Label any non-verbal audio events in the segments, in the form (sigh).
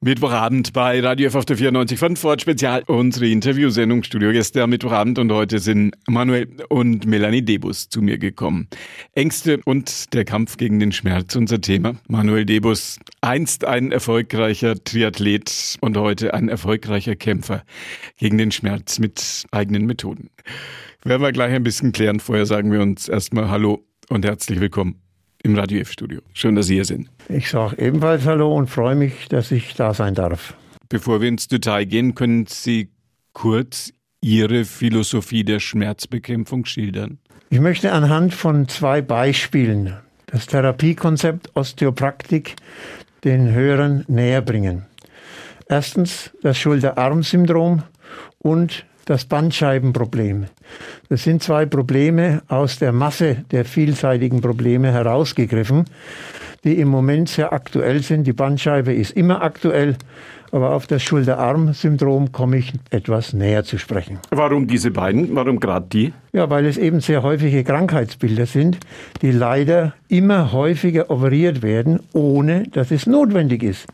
Mittwochabend bei Radio F auf der 94 von Ford Spezial. Unsere Interviewsendung Studiogäste am Mittwochabend und heute sind Manuel und Melanie Debus zu mir gekommen. Ängste und der Kampf gegen den Schmerz, unser Thema. Manuel Debus, einst ein erfolgreicher Triathlet und heute ein erfolgreicher Kämpfer gegen den Schmerz mit eigenen Methoden. Werden wir gleich ein bisschen klären. Vorher sagen wir uns erstmal Hallo und herzlich willkommen im Radio F-Studio. Schön, dass Sie hier sind. Ich sage ebenfalls Hallo und freue mich, dass ich da sein darf. Bevor wir ins Detail gehen, können Sie kurz Ihre Philosophie der Schmerzbekämpfung schildern? Ich möchte anhand von zwei Beispielen das Therapiekonzept Osteopraktik den Hörern näher bringen. Erstens das Schulter-Arm-Syndrom und das Bandscheibenproblem. Das sind zwei Probleme aus der Masse der vielseitigen Probleme herausgegriffen, die im Moment sehr aktuell sind. Die Bandscheibe ist immer aktuell, aber auf das Schulter-Arm-Syndrom komme ich etwas näher zu sprechen. Warum diese beiden? Warum gerade die? Ja, weil es eben sehr häufige Krankheitsbilder sind, die leider immer häufiger operiert werden, ohne dass es notwendig ist.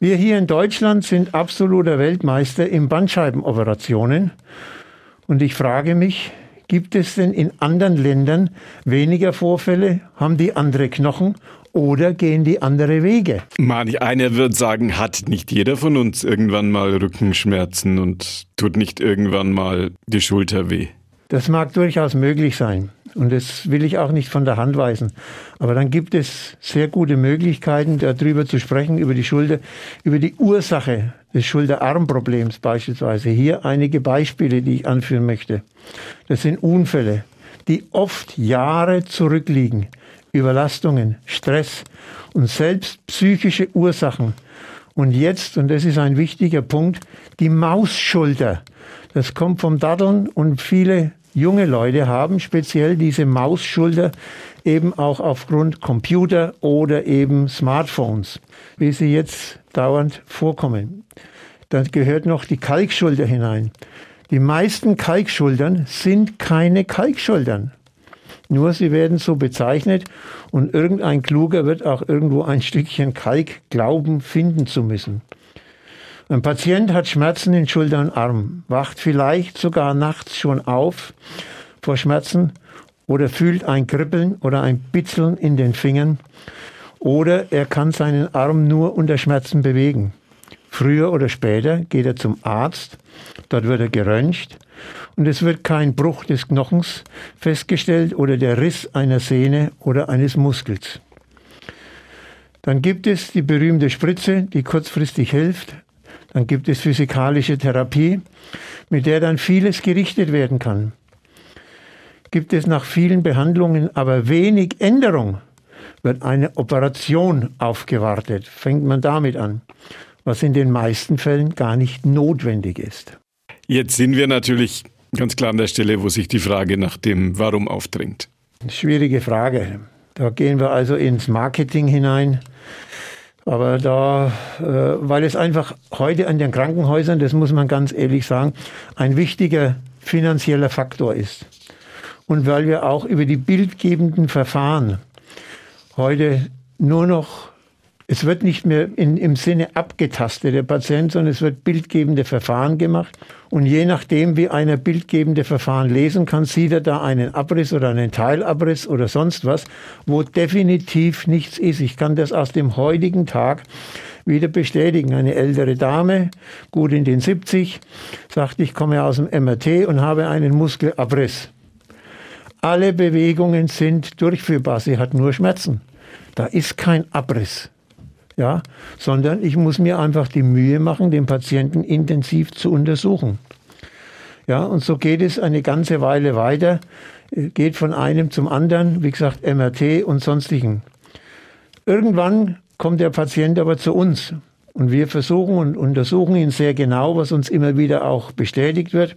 Wir hier in Deutschland sind absoluter Weltmeister in Bandscheibenoperationen. Und ich frage mich, gibt es denn in anderen Ländern weniger Vorfälle? Haben die andere Knochen? Oder gehen die andere Wege? Manch einer wird sagen, hat nicht jeder von uns irgendwann mal Rückenschmerzen und tut nicht irgendwann mal die Schulter weh? Das mag durchaus möglich sein. Und das will ich auch nicht von der Hand weisen. Aber dann gibt es sehr gute Möglichkeiten, darüber zu sprechen, über die Schulter, über die Ursache des Schulterarmproblems beispielsweise. Hier einige Beispiele, die ich anführen möchte. Das sind Unfälle, die oft Jahre zurückliegen. Überlastungen, Stress und selbst psychische Ursachen. Und jetzt, und das ist ein wichtiger Punkt, die Mausschulter. Das kommt vom Daddeln und viele junge Leute haben speziell diese Mausschulter eben auch aufgrund Computer oder eben Smartphones, wie sie jetzt dauernd vorkommen. Dann gehört noch die Kalkschulter hinein. Die meisten Kalkschultern sind keine Kalkschultern. Nur sie werden so bezeichnet und irgendein Kluger wird auch irgendwo ein Stückchen Kalk glauben, finden zu müssen. Ein Patient hat Schmerzen in Schulter und Arm, wacht vielleicht sogar nachts schon auf vor Schmerzen oder fühlt ein Kribbeln oder ein Bitzeln in den Fingern oder er kann seinen Arm nur unter Schmerzen bewegen. Früher oder später geht er zum Arzt, dort wird er geröntgt und es wird kein Bruch des Knochens festgestellt oder der Riss einer Sehne oder eines Muskels. Dann gibt es die berühmte Spritze, die kurzfristig hilft, dann gibt es physikalische Therapie, mit der dann vieles gerichtet werden kann. Gibt es nach vielen Behandlungen aber wenig Änderung, wird eine Operation aufgewartet. Fängt man damit an, was in den meisten Fällen gar nicht notwendig ist. Jetzt sind wir natürlich ganz klar an der Stelle, wo sich die Frage nach dem Warum aufdrängt. Schwierige Frage. Da gehen wir also ins Marketing hinein. Aber da, äh, weil es einfach heute an den Krankenhäusern, das muss man ganz ehrlich sagen, ein wichtiger finanzieller Faktor ist. Und weil wir auch über die bildgebenden Verfahren heute nur noch es wird nicht mehr in, im Sinne abgetastet, der Patient, sondern es wird bildgebende Verfahren gemacht. Und je nachdem, wie einer bildgebende Verfahren lesen kann, sieht er da einen Abriss oder einen Teilabriss oder sonst was, wo definitiv nichts ist. Ich kann das aus dem heutigen Tag wieder bestätigen. Eine ältere Dame, gut in den 70, sagt, ich komme aus dem MRT und habe einen Muskelabriss. Alle Bewegungen sind durchführbar. Sie hat nur Schmerzen. Da ist kein Abriss ja, sondern ich muss mir einfach die Mühe machen, den Patienten intensiv zu untersuchen. Ja, und so geht es eine ganze Weile weiter, geht von einem zum anderen, wie gesagt, MRT und sonstigen. Irgendwann kommt der Patient aber zu uns und wir versuchen und untersuchen ihn sehr genau, was uns immer wieder auch bestätigt wird,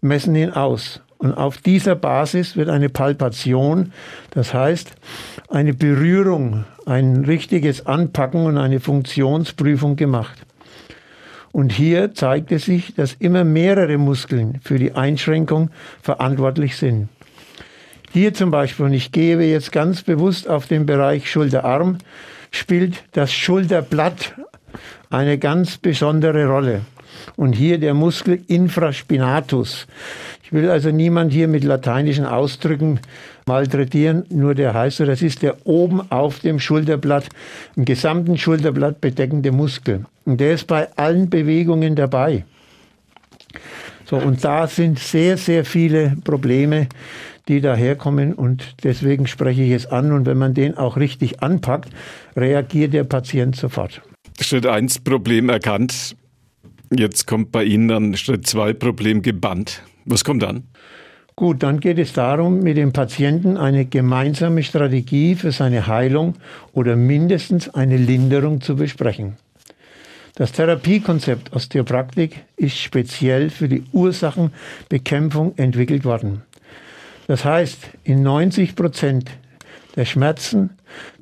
messen ihn aus. Und auf dieser Basis wird eine Palpation, das heißt eine Berührung, ein richtiges Anpacken und eine Funktionsprüfung gemacht. Und hier zeigt es sich, dass immer mehrere Muskeln für die Einschränkung verantwortlich sind. Hier zum Beispiel, und ich gehe jetzt ganz bewusst auf den Bereich Schulterarm, spielt das Schulterblatt eine ganz besondere Rolle. Und hier der Muskel infraspinatus. Ich will also niemand hier mit lateinischen Ausdrücken malträtieren, nur der heißt so, das ist der oben auf dem Schulterblatt, im gesamten Schulterblatt bedeckende Muskel. Und der ist bei allen Bewegungen dabei. So, und da sind sehr, sehr viele Probleme, die daherkommen und deswegen spreche ich es an und wenn man den auch richtig anpackt, reagiert der Patient sofort. Schritt 1 Problem erkannt. Jetzt kommt bei Ihnen dann Schritt 2 Problem gebannt. Was kommt dann? Gut, dann geht es darum, mit dem Patienten eine gemeinsame Strategie für seine Heilung oder mindestens eine Linderung zu besprechen. Das Therapiekonzept Osteopraktik ist speziell für die Ursachenbekämpfung entwickelt worden. Das heißt, in 90 Prozent der Schmerzen,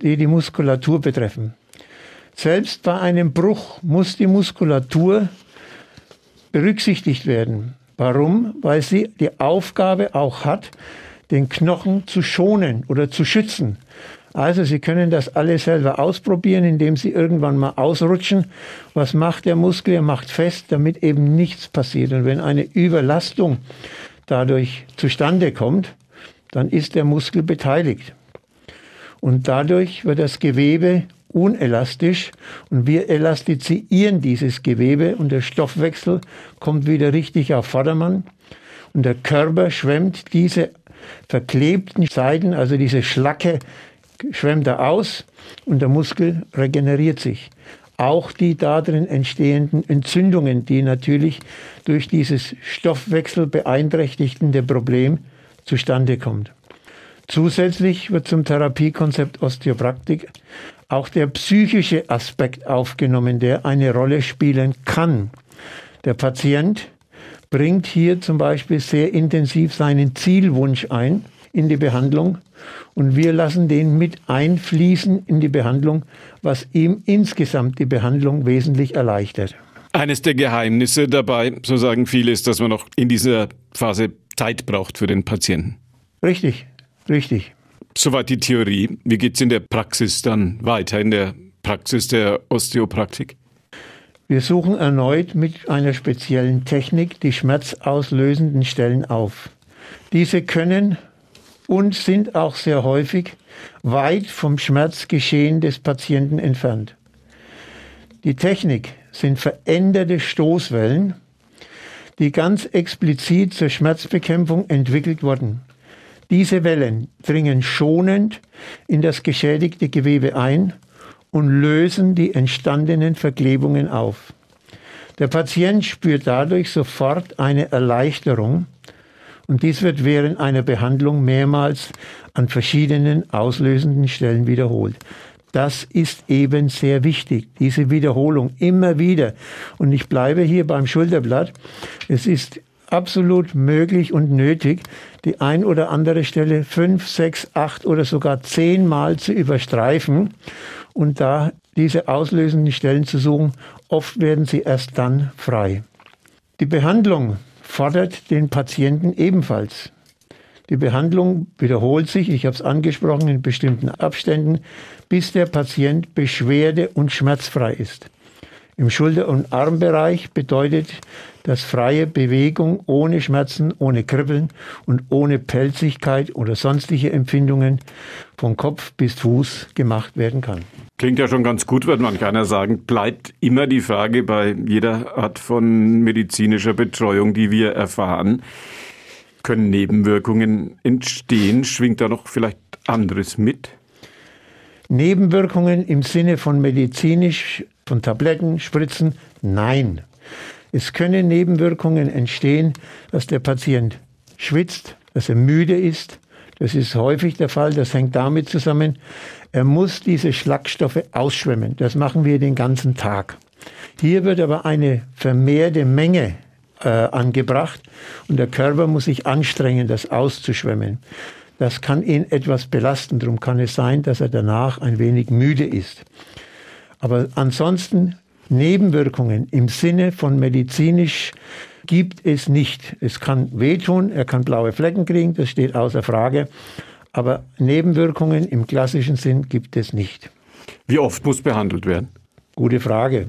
die die Muskulatur betreffen, selbst bei einem Bruch muss die Muskulatur berücksichtigt werden. Warum? Weil sie die Aufgabe auch hat, den Knochen zu schonen oder zu schützen. Also Sie können das alle selber ausprobieren, indem Sie irgendwann mal ausrutschen. Was macht der Muskel? Er macht fest, damit eben nichts passiert. Und wenn eine Überlastung dadurch zustande kommt, dann ist der Muskel beteiligt. Und dadurch wird das Gewebe unelastisch und wir elastizieren dieses Gewebe und der Stoffwechsel kommt wieder richtig auf Vordermann und der Körper schwemmt diese verklebten Seiten, also diese Schlacke, schwemmt er aus und der Muskel regeneriert sich. Auch die darin entstehenden Entzündungen, die natürlich durch dieses Stoffwechsel beeinträchtigende Problem zustande kommt. Zusätzlich wird zum Therapiekonzept Osteopraktik auch der psychische Aspekt aufgenommen, der eine Rolle spielen kann. Der Patient bringt hier zum Beispiel sehr intensiv seinen Zielwunsch ein in die Behandlung und wir lassen den mit einfließen in die Behandlung, was ihm insgesamt die Behandlung wesentlich erleichtert. Eines der Geheimnisse dabei, so sagen viele, ist, dass man noch in dieser Phase Zeit braucht für den Patienten. Richtig, richtig. Soweit die Theorie. Wie geht es in der Praxis dann weiter, in der Praxis der Osteopraktik? Wir suchen erneut mit einer speziellen Technik die schmerzauslösenden Stellen auf. Diese können und sind auch sehr häufig weit vom Schmerzgeschehen des Patienten entfernt. Die Technik sind veränderte Stoßwellen, die ganz explizit zur Schmerzbekämpfung entwickelt wurden. Diese Wellen dringen schonend in das geschädigte Gewebe ein und lösen die entstandenen Verklebungen auf. Der Patient spürt dadurch sofort eine Erleichterung und dies wird während einer Behandlung mehrmals an verschiedenen auslösenden Stellen wiederholt. Das ist eben sehr wichtig, diese Wiederholung immer wieder. Und ich bleibe hier beim Schulterblatt. Es ist absolut möglich und nötig, die ein oder andere Stelle fünf, sechs, acht oder sogar zehnmal zu überstreifen und da diese auslösenden Stellen zu suchen. Oft werden sie erst dann frei. Die Behandlung fordert den Patienten ebenfalls. Die Behandlung wiederholt sich, ich habe es angesprochen, in bestimmten Abständen, bis der Patient beschwerde- und schmerzfrei ist. Im Schulter- und Armbereich bedeutet das freie Bewegung ohne Schmerzen, ohne Kribbeln und ohne Pelzigkeit oder sonstige Empfindungen von Kopf bis Fuß gemacht werden kann. Klingt ja schon ganz gut, würde man keiner sagen. Bleibt immer die Frage bei jeder Art von medizinischer Betreuung, die wir erfahren. Können Nebenwirkungen entstehen? Schwingt da noch vielleicht anderes mit? Nebenwirkungen im Sinne von medizinisch, von Tabletten, Spritzen? Nein. Es können Nebenwirkungen entstehen, dass der Patient schwitzt, dass er müde ist. Das ist häufig der Fall. Das hängt damit zusammen, er muss diese Schlagstoffe ausschwemmen. Das machen wir den ganzen Tag. Hier wird aber eine vermehrte Menge äh, angebracht und der Körper muss sich anstrengen, das auszuschwemmen. Das kann ihn etwas belasten. Darum kann es sein, dass er danach ein wenig müde ist. Aber ansonsten Nebenwirkungen im Sinne von medizinisch gibt es nicht. Es kann wehtun, er kann blaue Flecken kriegen, das steht außer Frage. Aber Nebenwirkungen im klassischen Sinn gibt es nicht. Wie oft muss behandelt werden? Gute Frage.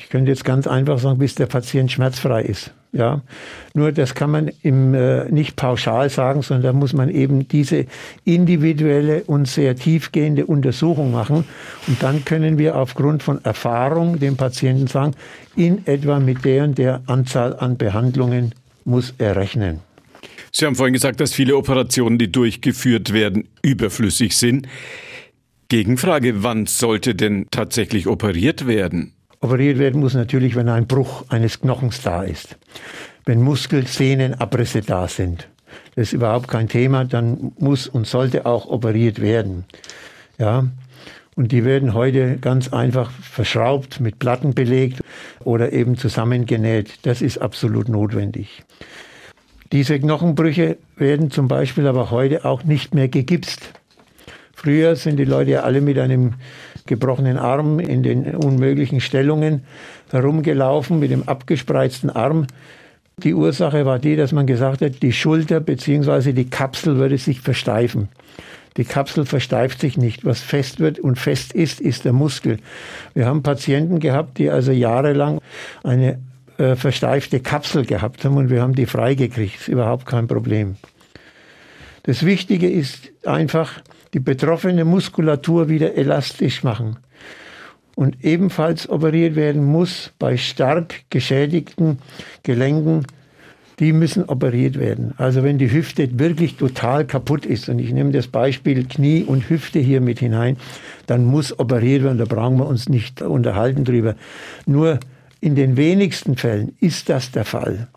Ich könnte jetzt ganz einfach sagen, bis der Patient schmerzfrei ist. Ja, nur das kann man im, äh, nicht pauschal sagen, sondern da muss man eben diese individuelle und sehr tiefgehende Untersuchung machen. Und dann können wir aufgrund von Erfahrung dem Patienten sagen, in etwa mit der und der Anzahl an Behandlungen muss er rechnen. Sie haben vorhin gesagt, dass viele Operationen, die durchgeführt werden, überflüssig sind. Gegenfrage, wann sollte denn tatsächlich operiert werden? Operiert werden muss natürlich, wenn ein Bruch eines Knochens da ist. Wenn Muskel, Sehnen, Abrisse da sind. Das ist überhaupt kein Thema, dann muss und sollte auch operiert werden. Ja. Und die werden heute ganz einfach verschraubt, mit Platten belegt oder eben zusammengenäht. Das ist absolut notwendig. Diese Knochenbrüche werden zum Beispiel aber heute auch nicht mehr gegipst. Früher sind die Leute ja alle mit einem gebrochenen Arm in den unmöglichen Stellungen herumgelaufen, mit dem abgespreizten Arm. Die Ursache war die, dass man gesagt hat, die Schulter bzw. die Kapsel würde sich versteifen. Die Kapsel versteift sich nicht. Was fest wird und fest ist, ist der Muskel. Wir haben Patienten gehabt, die also jahrelang eine äh, versteifte Kapsel gehabt haben und wir haben die freigekriegt. Ist überhaupt kein Problem. Das Wichtige ist einfach, die betroffene Muskulatur wieder elastisch machen. Und ebenfalls operiert werden muss bei stark geschädigten Gelenken, die müssen operiert werden. Also wenn die Hüfte wirklich total kaputt ist, und ich nehme das Beispiel Knie und Hüfte hier mit hinein, dann muss operiert werden, da brauchen wir uns nicht unterhalten drüber. Nur in den wenigsten Fällen ist das der Fall.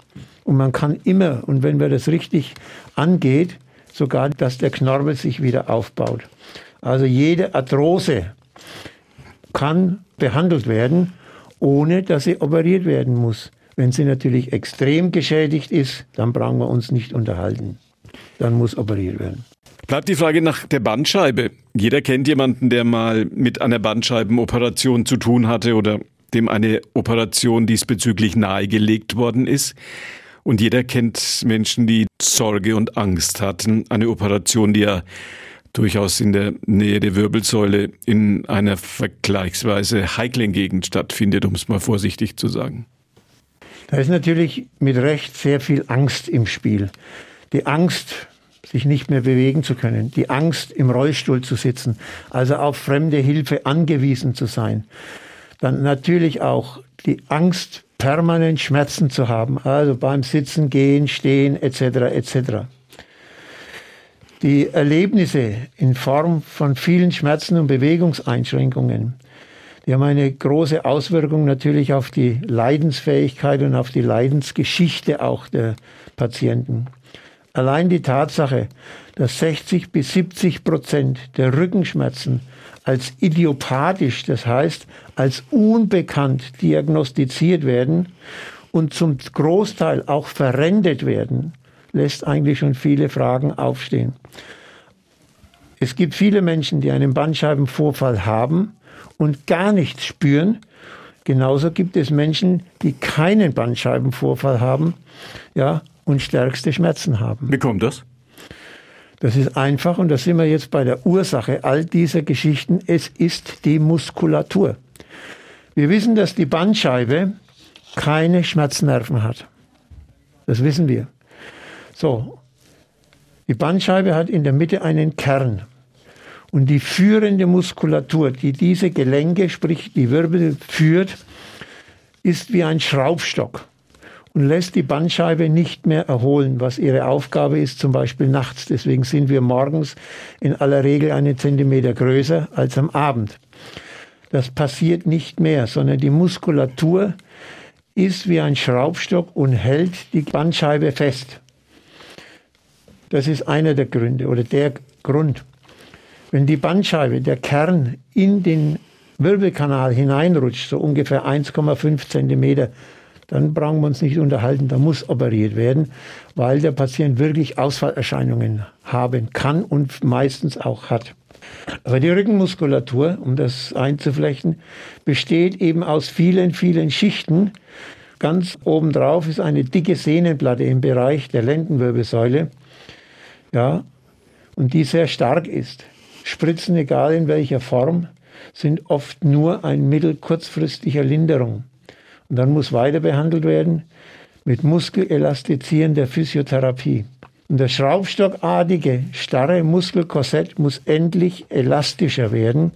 Und man kann immer, und wenn man das richtig angeht, sogar, dass der Knorpel sich wieder aufbaut. Also jede Arthrose kann behandelt werden, ohne dass sie operiert werden muss. Wenn sie natürlich extrem geschädigt ist, dann brauchen wir uns nicht unterhalten. Dann muss operiert werden. Bleibt die Frage nach der Bandscheibe. Jeder kennt jemanden, der mal mit einer Bandscheibenoperation zu tun hatte oder dem eine Operation diesbezüglich nahegelegt worden ist. Und jeder kennt Menschen, die Sorge und Angst hatten. Eine Operation, die ja durchaus in der Nähe der Wirbelsäule in einer vergleichsweise heiklen Gegend stattfindet, um es mal vorsichtig zu sagen. Da ist natürlich mit Recht sehr viel Angst im Spiel. Die Angst, sich nicht mehr bewegen zu können, die Angst, im Rollstuhl zu sitzen, also auf fremde Hilfe angewiesen zu sein. Dann natürlich auch die Angst, permanent Schmerzen zu haben, also beim Sitzen, Gehen, Stehen etc. etc. Die Erlebnisse in Form von vielen Schmerzen und Bewegungseinschränkungen, die haben eine große Auswirkung natürlich auf die Leidensfähigkeit und auf die Leidensgeschichte auch der Patienten. Allein die Tatsache, dass 60 bis 70 Prozent der Rückenschmerzen als idiopathisch, das heißt als unbekannt diagnostiziert werden und zum Großteil auch verrendet werden, lässt eigentlich schon viele Fragen aufstehen. Es gibt viele Menschen, die einen Bandscheibenvorfall haben und gar nichts spüren. Genauso gibt es Menschen, die keinen Bandscheibenvorfall haben, ja, und stärkste Schmerzen haben. Wie kommt das? Das ist einfach und da sind wir jetzt bei der Ursache all dieser Geschichten. Es ist die Muskulatur. Wir wissen, dass die Bandscheibe keine Schmerznerven hat. Das wissen wir. So. Die Bandscheibe hat in der Mitte einen Kern. Und die führende Muskulatur, die diese Gelenke, sprich die Wirbel führt, ist wie ein Schraubstock und lässt die Bandscheibe nicht mehr erholen, was ihre Aufgabe ist, zum Beispiel nachts. Deswegen sind wir morgens in aller Regel einen Zentimeter größer als am Abend. Das passiert nicht mehr, sondern die Muskulatur ist wie ein Schraubstock und hält die Bandscheibe fest. Das ist einer der Gründe oder der Grund. Wenn die Bandscheibe, der Kern in den Wirbelkanal hineinrutscht, so ungefähr 1,5 Zentimeter, dann brauchen wir uns nicht unterhalten, da muss operiert werden, weil der Patient wirklich Ausfallerscheinungen haben kann und meistens auch hat. Aber die Rückenmuskulatur, um das einzuflechten, besteht eben aus vielen, vielen Schichten. Ganz obendrauf ist eine dicke Sehnenplatte im Bereich der Lendenwirbelsäule, ja, und die sehr stark ist. Spritzen, egal in welcher Form, sind oft nur ein Mittel kurzfristiger Linderung. Und dann muss weiter behandelt werden mit muskelelastizierender Physiotherapie. Und das schraubstockartige, starre Muskelkorsett muss endlich elastischer werden,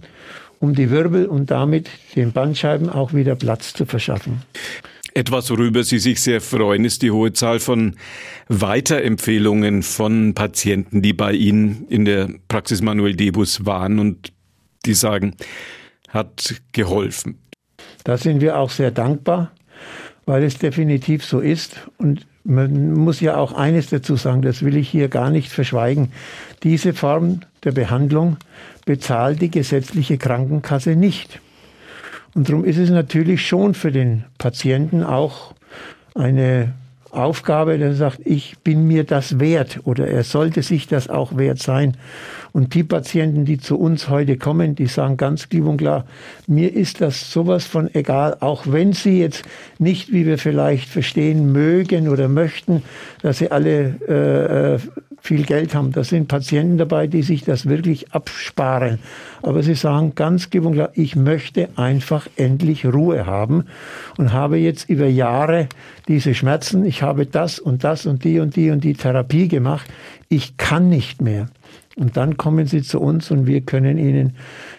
um die Wirbel und damit den Bandscheiben auch wieder Platz zu verschaffen. Etwas, worüber Sie sich sehr freuen, ist die hohe Zahl von Weiterempfehlungen von Patienten, die bei Ihnen in der Praxis Manuel Debus waren und die sagen, hat geholfen. Da sind wir auch sehr dankbar, weil es definitiv so ist. Und man muss ja auch eines dazu sagen, das will ich hier gar nicht verschweigen. Diese Form der Behandlung bezahlt die gesetzliche Krankenkasse nicht. Und darum ist es natürlich schon für den Patienten auch eine Aufgabe, der sagt, ich bin mir das wert oder er sollte sich das auch wert sein. Und die Patienten, die zu uns heute kommen, die sagen ganz klipp und klar, mir ist das sowas von egal, auch wenn sie jetzt nicht, wie wir vielleicht verstehen mögen oder möchten, dass sie alle äh, äh viel Geld haben. Da sind Patienten dabei, die sich das wirklich absparen. Aber sie sagen ganz klipp ich möchte einfach endlich Ruhe haben und habe jetzt über Jahre diese Schmerzen. Ich habe das und das und die und die und die Therapie gemacht. Ich kann nicht mehr. Und dann kommen sie zu uns und wir können ihnen,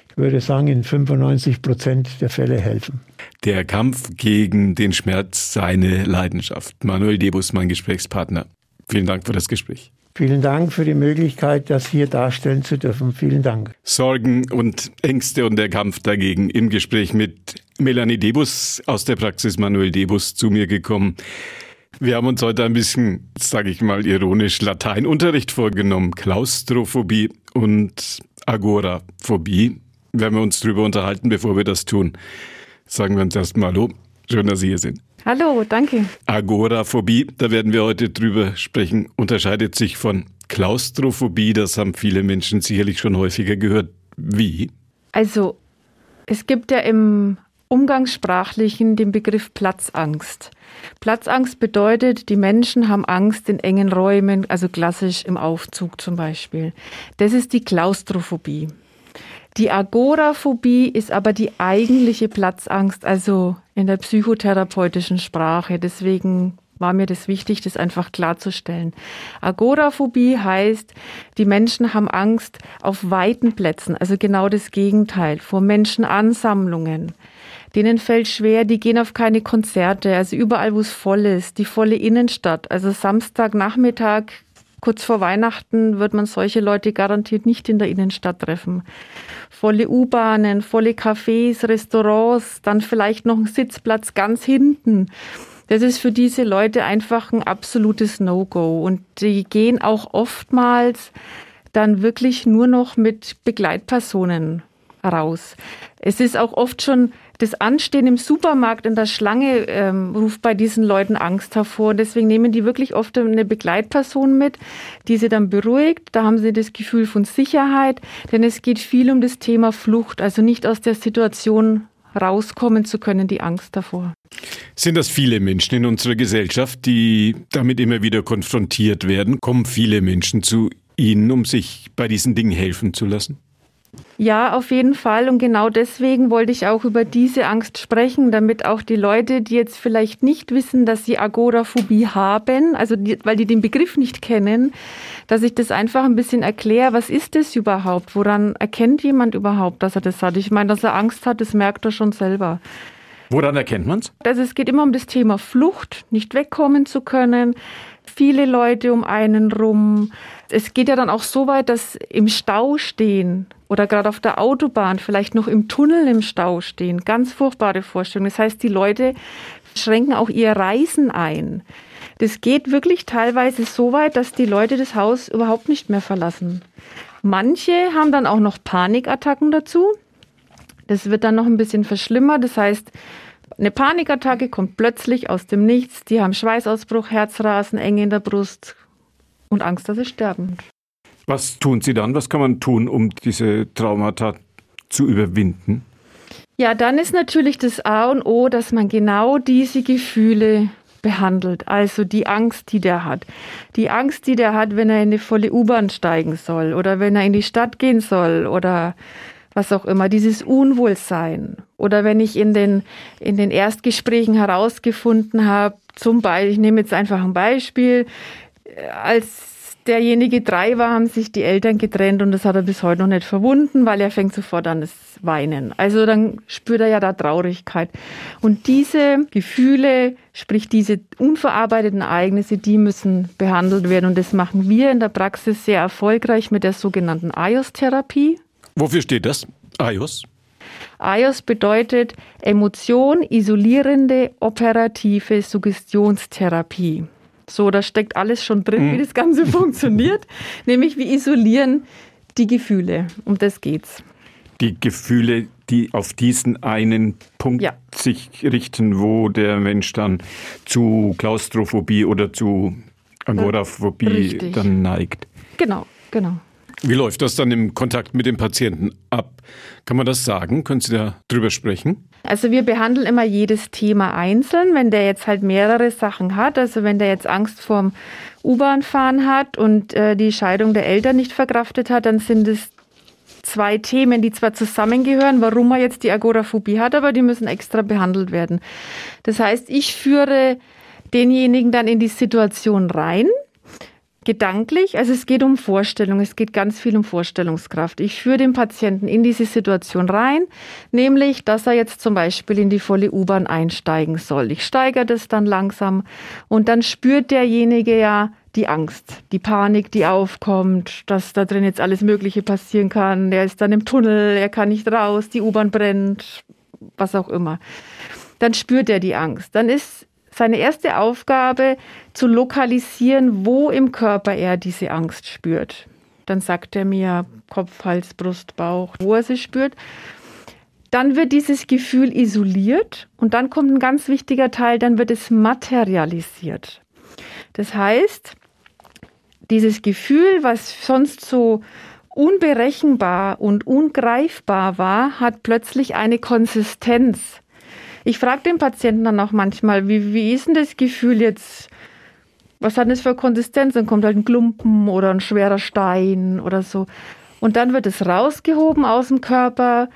ich würde sagen, in 95 Prozent der Fälle helfen. Der Kampf gegen den Schmerz, seine Leidenschaft. Manuel Debus, mein Gesprächspartner. Vielen Dank für das Gespräch. Vielen Dank für die Möglichkeit, das hier darstellen zu dürfen. Vielen Dank. Sorgen und Ängste und der Kampf dagegen im Gespräch mit Melanie Debus aus der Praxis Manuel Debus zu mir gekommen. Wir haben uns heute ein bisschen, sage ich mal ironisch, Lateinunterricht vorgenommen. Klaustrophobie und Agoraphobie. Werden wir uns darüber unterhalten, bevor wir das tun. Sagen wir uns erstmal Hallo. Schön, dass Sie hier sind. Hallo, danke. Agoraphobie, da werden wir heute drüber sprechen, unterscheidet sich von Klaustrophobie. Das haben viele Menschen sicherlich schon häufiger gehört. Wie? Also, es gibt ja im Umgangssprachlichen den Begriff Platzangst. Platzangst bedeutet, die Menschen haben Angst in engen Räumen, also klassisch im Aufzug zum Beispiel. Das ist die Klaustrophobie. Die Agoraphobie ist aber die eigentliche Platzangst, also in der psychotherapeutischen Sprache. Deswegen war mir das wichtig, das einfach klarzustellen. Agoraphobie heißt, die Menschen haben Angst auf weiten Plätzen, also genau das Gegenteil, vor Menschenansammlungen. Denen fällt schwer, die gehen auf keine Konzerte, also überall, wo es voll ist, die volle Innenstadt. Also Samstagnachmittag Kurz vor Weihnachten wird man solche Leute garantiert nicht in der Innenstadt treffen. Volle U-Bahnen, volle Cafés, Restaurants, dann vielleicht noch ein Sitzplatz ganz hinten. Das ist für diese Leute einfach ein absolutes No-Go. Und die gehen auch oftmals dann wirklich nur noch mit Begleitpersonen raus. Es ist auch oft schon das Anstehen im Supermarkt in der Schlange ähm, ruft bei diesen Leuten Angst hervor. Deswegen nehmen die wirklich oft eine Begleitperson mit, die sie dann beruhigt. Da haben sie das Gefühl von Sicherheit, denn es geht viel um das Thema Flucht, also nicht aus der Situation rauskommen zu können, die Angst davor. Sind das viele Menschen in unserer Gesellschaft, die damit immer wieder konfrontiert werden? Kommen viele Menschen zu Ihnen, um sich bei diesen Dingen helfen zu lassen? Ja, auf jeden Fall. Und genau deswegen wollte ich auch über diese Angst sprechen, damit auch die Leute, die jetzt vielleicht nicht wissen, dass sie Agoraphobie haben, also die, weil die den Begriff nicht kennen, dass ich das einfach ein bisschen erkläre. Was ist das überhaupt? Woran erkennt jemand überhaupt, dass er das hat? Ich meine, dass er Angst hat, das merkt er schon selber. Woran erkennt man es? Also es geht immer um das Thema Flucht, nicht wegkommen zu können, viele Leute um einen rum. Es geht ja dann auch so weit, dass im Stau stehen oder gerade auf der Autobahn, vielleicht noch im Tunnel im Stau stehen. Ganz furchtbare Vorstellung. Das heißt, die Leute schränken auch ihr Reisen ein. Das geht wirklich teilweise so weit, dass die Leute das Haus überhaupt nicht mehr verlassen. Manche haben dann auch noch Panikattacken dazu. Das wird dann noch ein bisschen verschlimmert. Das heißt, eine Panikattacke kommt plötzlich aus dem Nichts. Die haben Schweißausbruch, Herzrasen, Enge in der Brust und Angst, dass sie sterben. Was tun Sie dann? Was kann man tun, um diese Traumata zu überwinden? Ja, dann ist natürlich das A und O, dass man genau diese Gefühle behandelt. Also die Angst, die der hat. Die Angst, die der hat, wenn er in eine volle U-Bahn steigen soll oder wenn er in die Stadt gehen soll oder was auch immer, dieses Unwohlsein. Oder wenn ich in den, in den Erstgesprächen herausgefunden habe, zum Beispiel, ich nehme jetzt einfach ein Beispiel, als derjenige drei war, haben sich die Eltern getrennt und das hat er bis heute noch nicht verwunden, weil er fängt sofort an das Weinen. Also dann spürt er ja da Traurigkeit. Und diese Gefühle, sprich diese unverarbeiteten Ereignisse, die müssen behandelt werden. Und das machen wir in der Praxis sehr erfolgreich mit der sogenannten IOS-Therapie. Wofür steht das? IOS? IOS bedeutet Emotion isolierende operative Suggestionstherapie. So, da steckt alles schon drin, mhm. wie das Ganze (laughs) funktioniert. Nämlich, wir isolieren die Gefühle. Um das geht's. Die Gefühle, die auf diesen einen Punkt ja. sich richten, wo der Mensch dann zu Klaustrophobie oder zu Agoraphobie Richtig. dann neigt. Genau, genau. Wie läuft das dann im Kontakt mit dem Patienten ab? Kann man das sagen? Können Sie da drüber sprechen? Also wir behandeln immer jedes Thema einzeln. Wenn der jetzt halt mehrere Sachen hat, also wenn der jetzt Angst vorm U-Bahn-Fahren hat und äh, die Scheidung der Eltern nicht verkraftet hat, dann sind es zwei Themen, die zwar zusammengehören, warum er jetzt die Agoraphobie hat, aber die müssen extra behandelt werden. Das heißt, ich führe denjenigen dann in die Situation rein gedanklich, also es geht um Vorstellung, es geht ganz viel um Vorstellungskraft. Ich führe den Patienten in diese Situation rein, nämlich, dass er jetzt zum Beispiel in die volle U-Bahn einsteigen soll. Ich steigere das dann langsam und dann spürt derjenige ja die Angst, die Panik, die aufkommt, dass da drin jetzt alles Mögliche passieren kann. Er ist dann im Tunnel, er kann nicht raus, die U-Bahn brennt, was auch immer. Dann spürt er die Angst. Dann ist seine erste Aufgabe zu lokalisieren, wo im Körper er diese Angst spürt. Dann sagt er mir Kopf, Hals, Brust, Bauch, wo er sie spürt. Dann wird dieses Gefühl isoliert und dann kommt ein ganz wichtiger Teil, dann wird es materialisiert. Das heißt, dieses Gefühl, was sonst so unberechenbar und ungreifbar war, hat plötzlich eine Konsistenz. Ich frage den Patienten dann auch manchmal, wie, wie ist denn das Gefühl jetzt? Was hat das für Konsistenz? Dann kommt halt ein Klumpen oder ein schwerer Stein oder so. Und dann wird es rausgehoben aus dem Körper.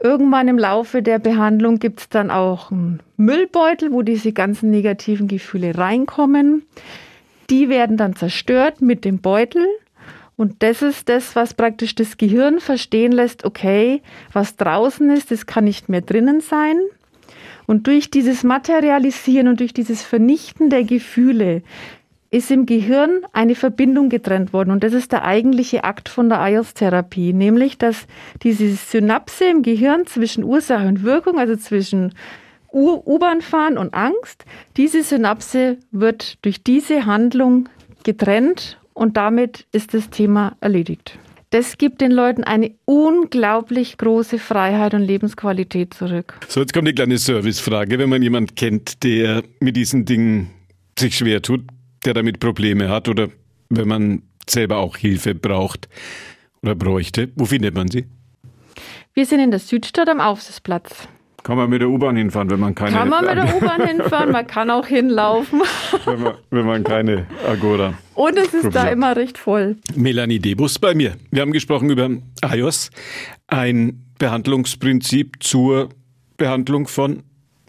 Irgendwann im Laufe der Behandlung gibt es dann auch einen Müllbeutel, wo diese ganzen negativen Gefühle reinkommen. Die werden dann zerstört mit dem Beutel. Und das ist das, was praktisch das Gehirn verstehen lässt, okay, was draußen ist, das kann nicht mehr drinnen sein. Und durch dieses Materialisieren und durch dieses Vernichten der Gefühle ist im Gehirn eine Verbindung getrennt worden. Und das ist der eigentliche Akt von der IOS-Therapie, nämlich dass diese Synapse im Gehirn zwischen Ursache und Wirkung, also zwischen U-Bahn fahren und Angst, diese Synapse wird durch diese Handlung getrennt und damit ist das Thema erledigt das gibt den Leuten eine unglaublich große Freiheit und Lebensqualität zurück. So, jetzt kommt eine kleine Servicefrage. Wenn man jemanden kennt, der mit diesen Dingen sich schwer tut, der damit Probleme hat oder wenn man selber auch Hilfe braucht oder bräuchte, wo findet man sie? Wir sind in der Südstadt am Aufsitzplatz. Kann man mit der U-Bahn hinfahren, wenn man keine... Kann man mit der U-Bahn hinfahren, man kann auch hinlaufen. (laughs) wenn, man, wenn man keine Agora... Und es ist da immer recht voll. Melanie Debus bei mir. Wir haben gesprochen über IOS, ein Behandlungsprinzip zur Behandlung von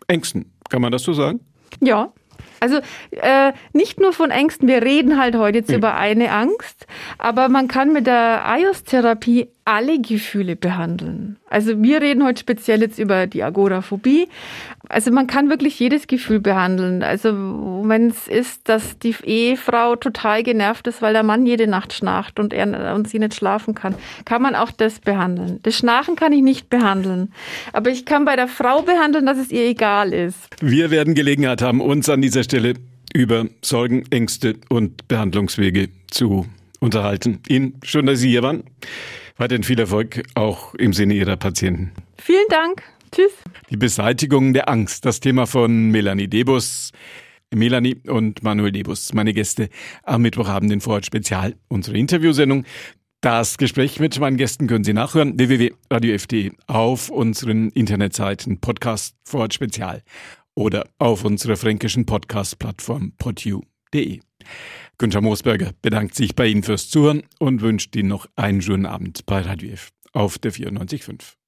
Ängsten. Kann man das so sagen? Ja, also äh, nicht nur von Ängsten, wir reden halt heute jetzt ja. über eine Angst, aber man kann mit der IOS-Therapie alle Gefühle behandeln. Also wir reden heute speziell jetzt über die Agoraphobie. Also man kann wirklich jedes Gefühl behandeln. Also wenn es ist, dass die Ehefrau total genervt ist, weil der Mann jede Nacht schnarcht und er und sie nicht schlafen kann, kann man auch das behandeln. Das Schnarchen kann ich nicht behandeln, aber ich kann bei der Frau behandeln, dass es ihr egal ist. Wir werden Gelegenheit haben, uns an dieser Stelle über Sorgen, Ängste und Behandlungswege zu unterhalten. Ihnen schön, dass Sie hier waren. Weiterhin viel Erfolg auch im Sinne Ihrer Patienten. Vielen Dank. Tschüss. Die Beseitigung der Angst, das Thema von Melanie Debus. Melanie und Manuel Debus, meine Gäste am Mittwochabend in Vorort Spezial, unsere Interviewsendung. Das Gespräch mit meinen Gästen können Sie nachhören, www.radiof.de, auf unseren Internetseiten Podcast Vorort Spezial oder auf unserer fränkischen Podcast-Plattform podu.de. Günther Moosberger bedankt sich bei Ihnen fürs Zuhören und wünscht Ihnen noch einen schönen Abend bei Radio F auf der 94.5.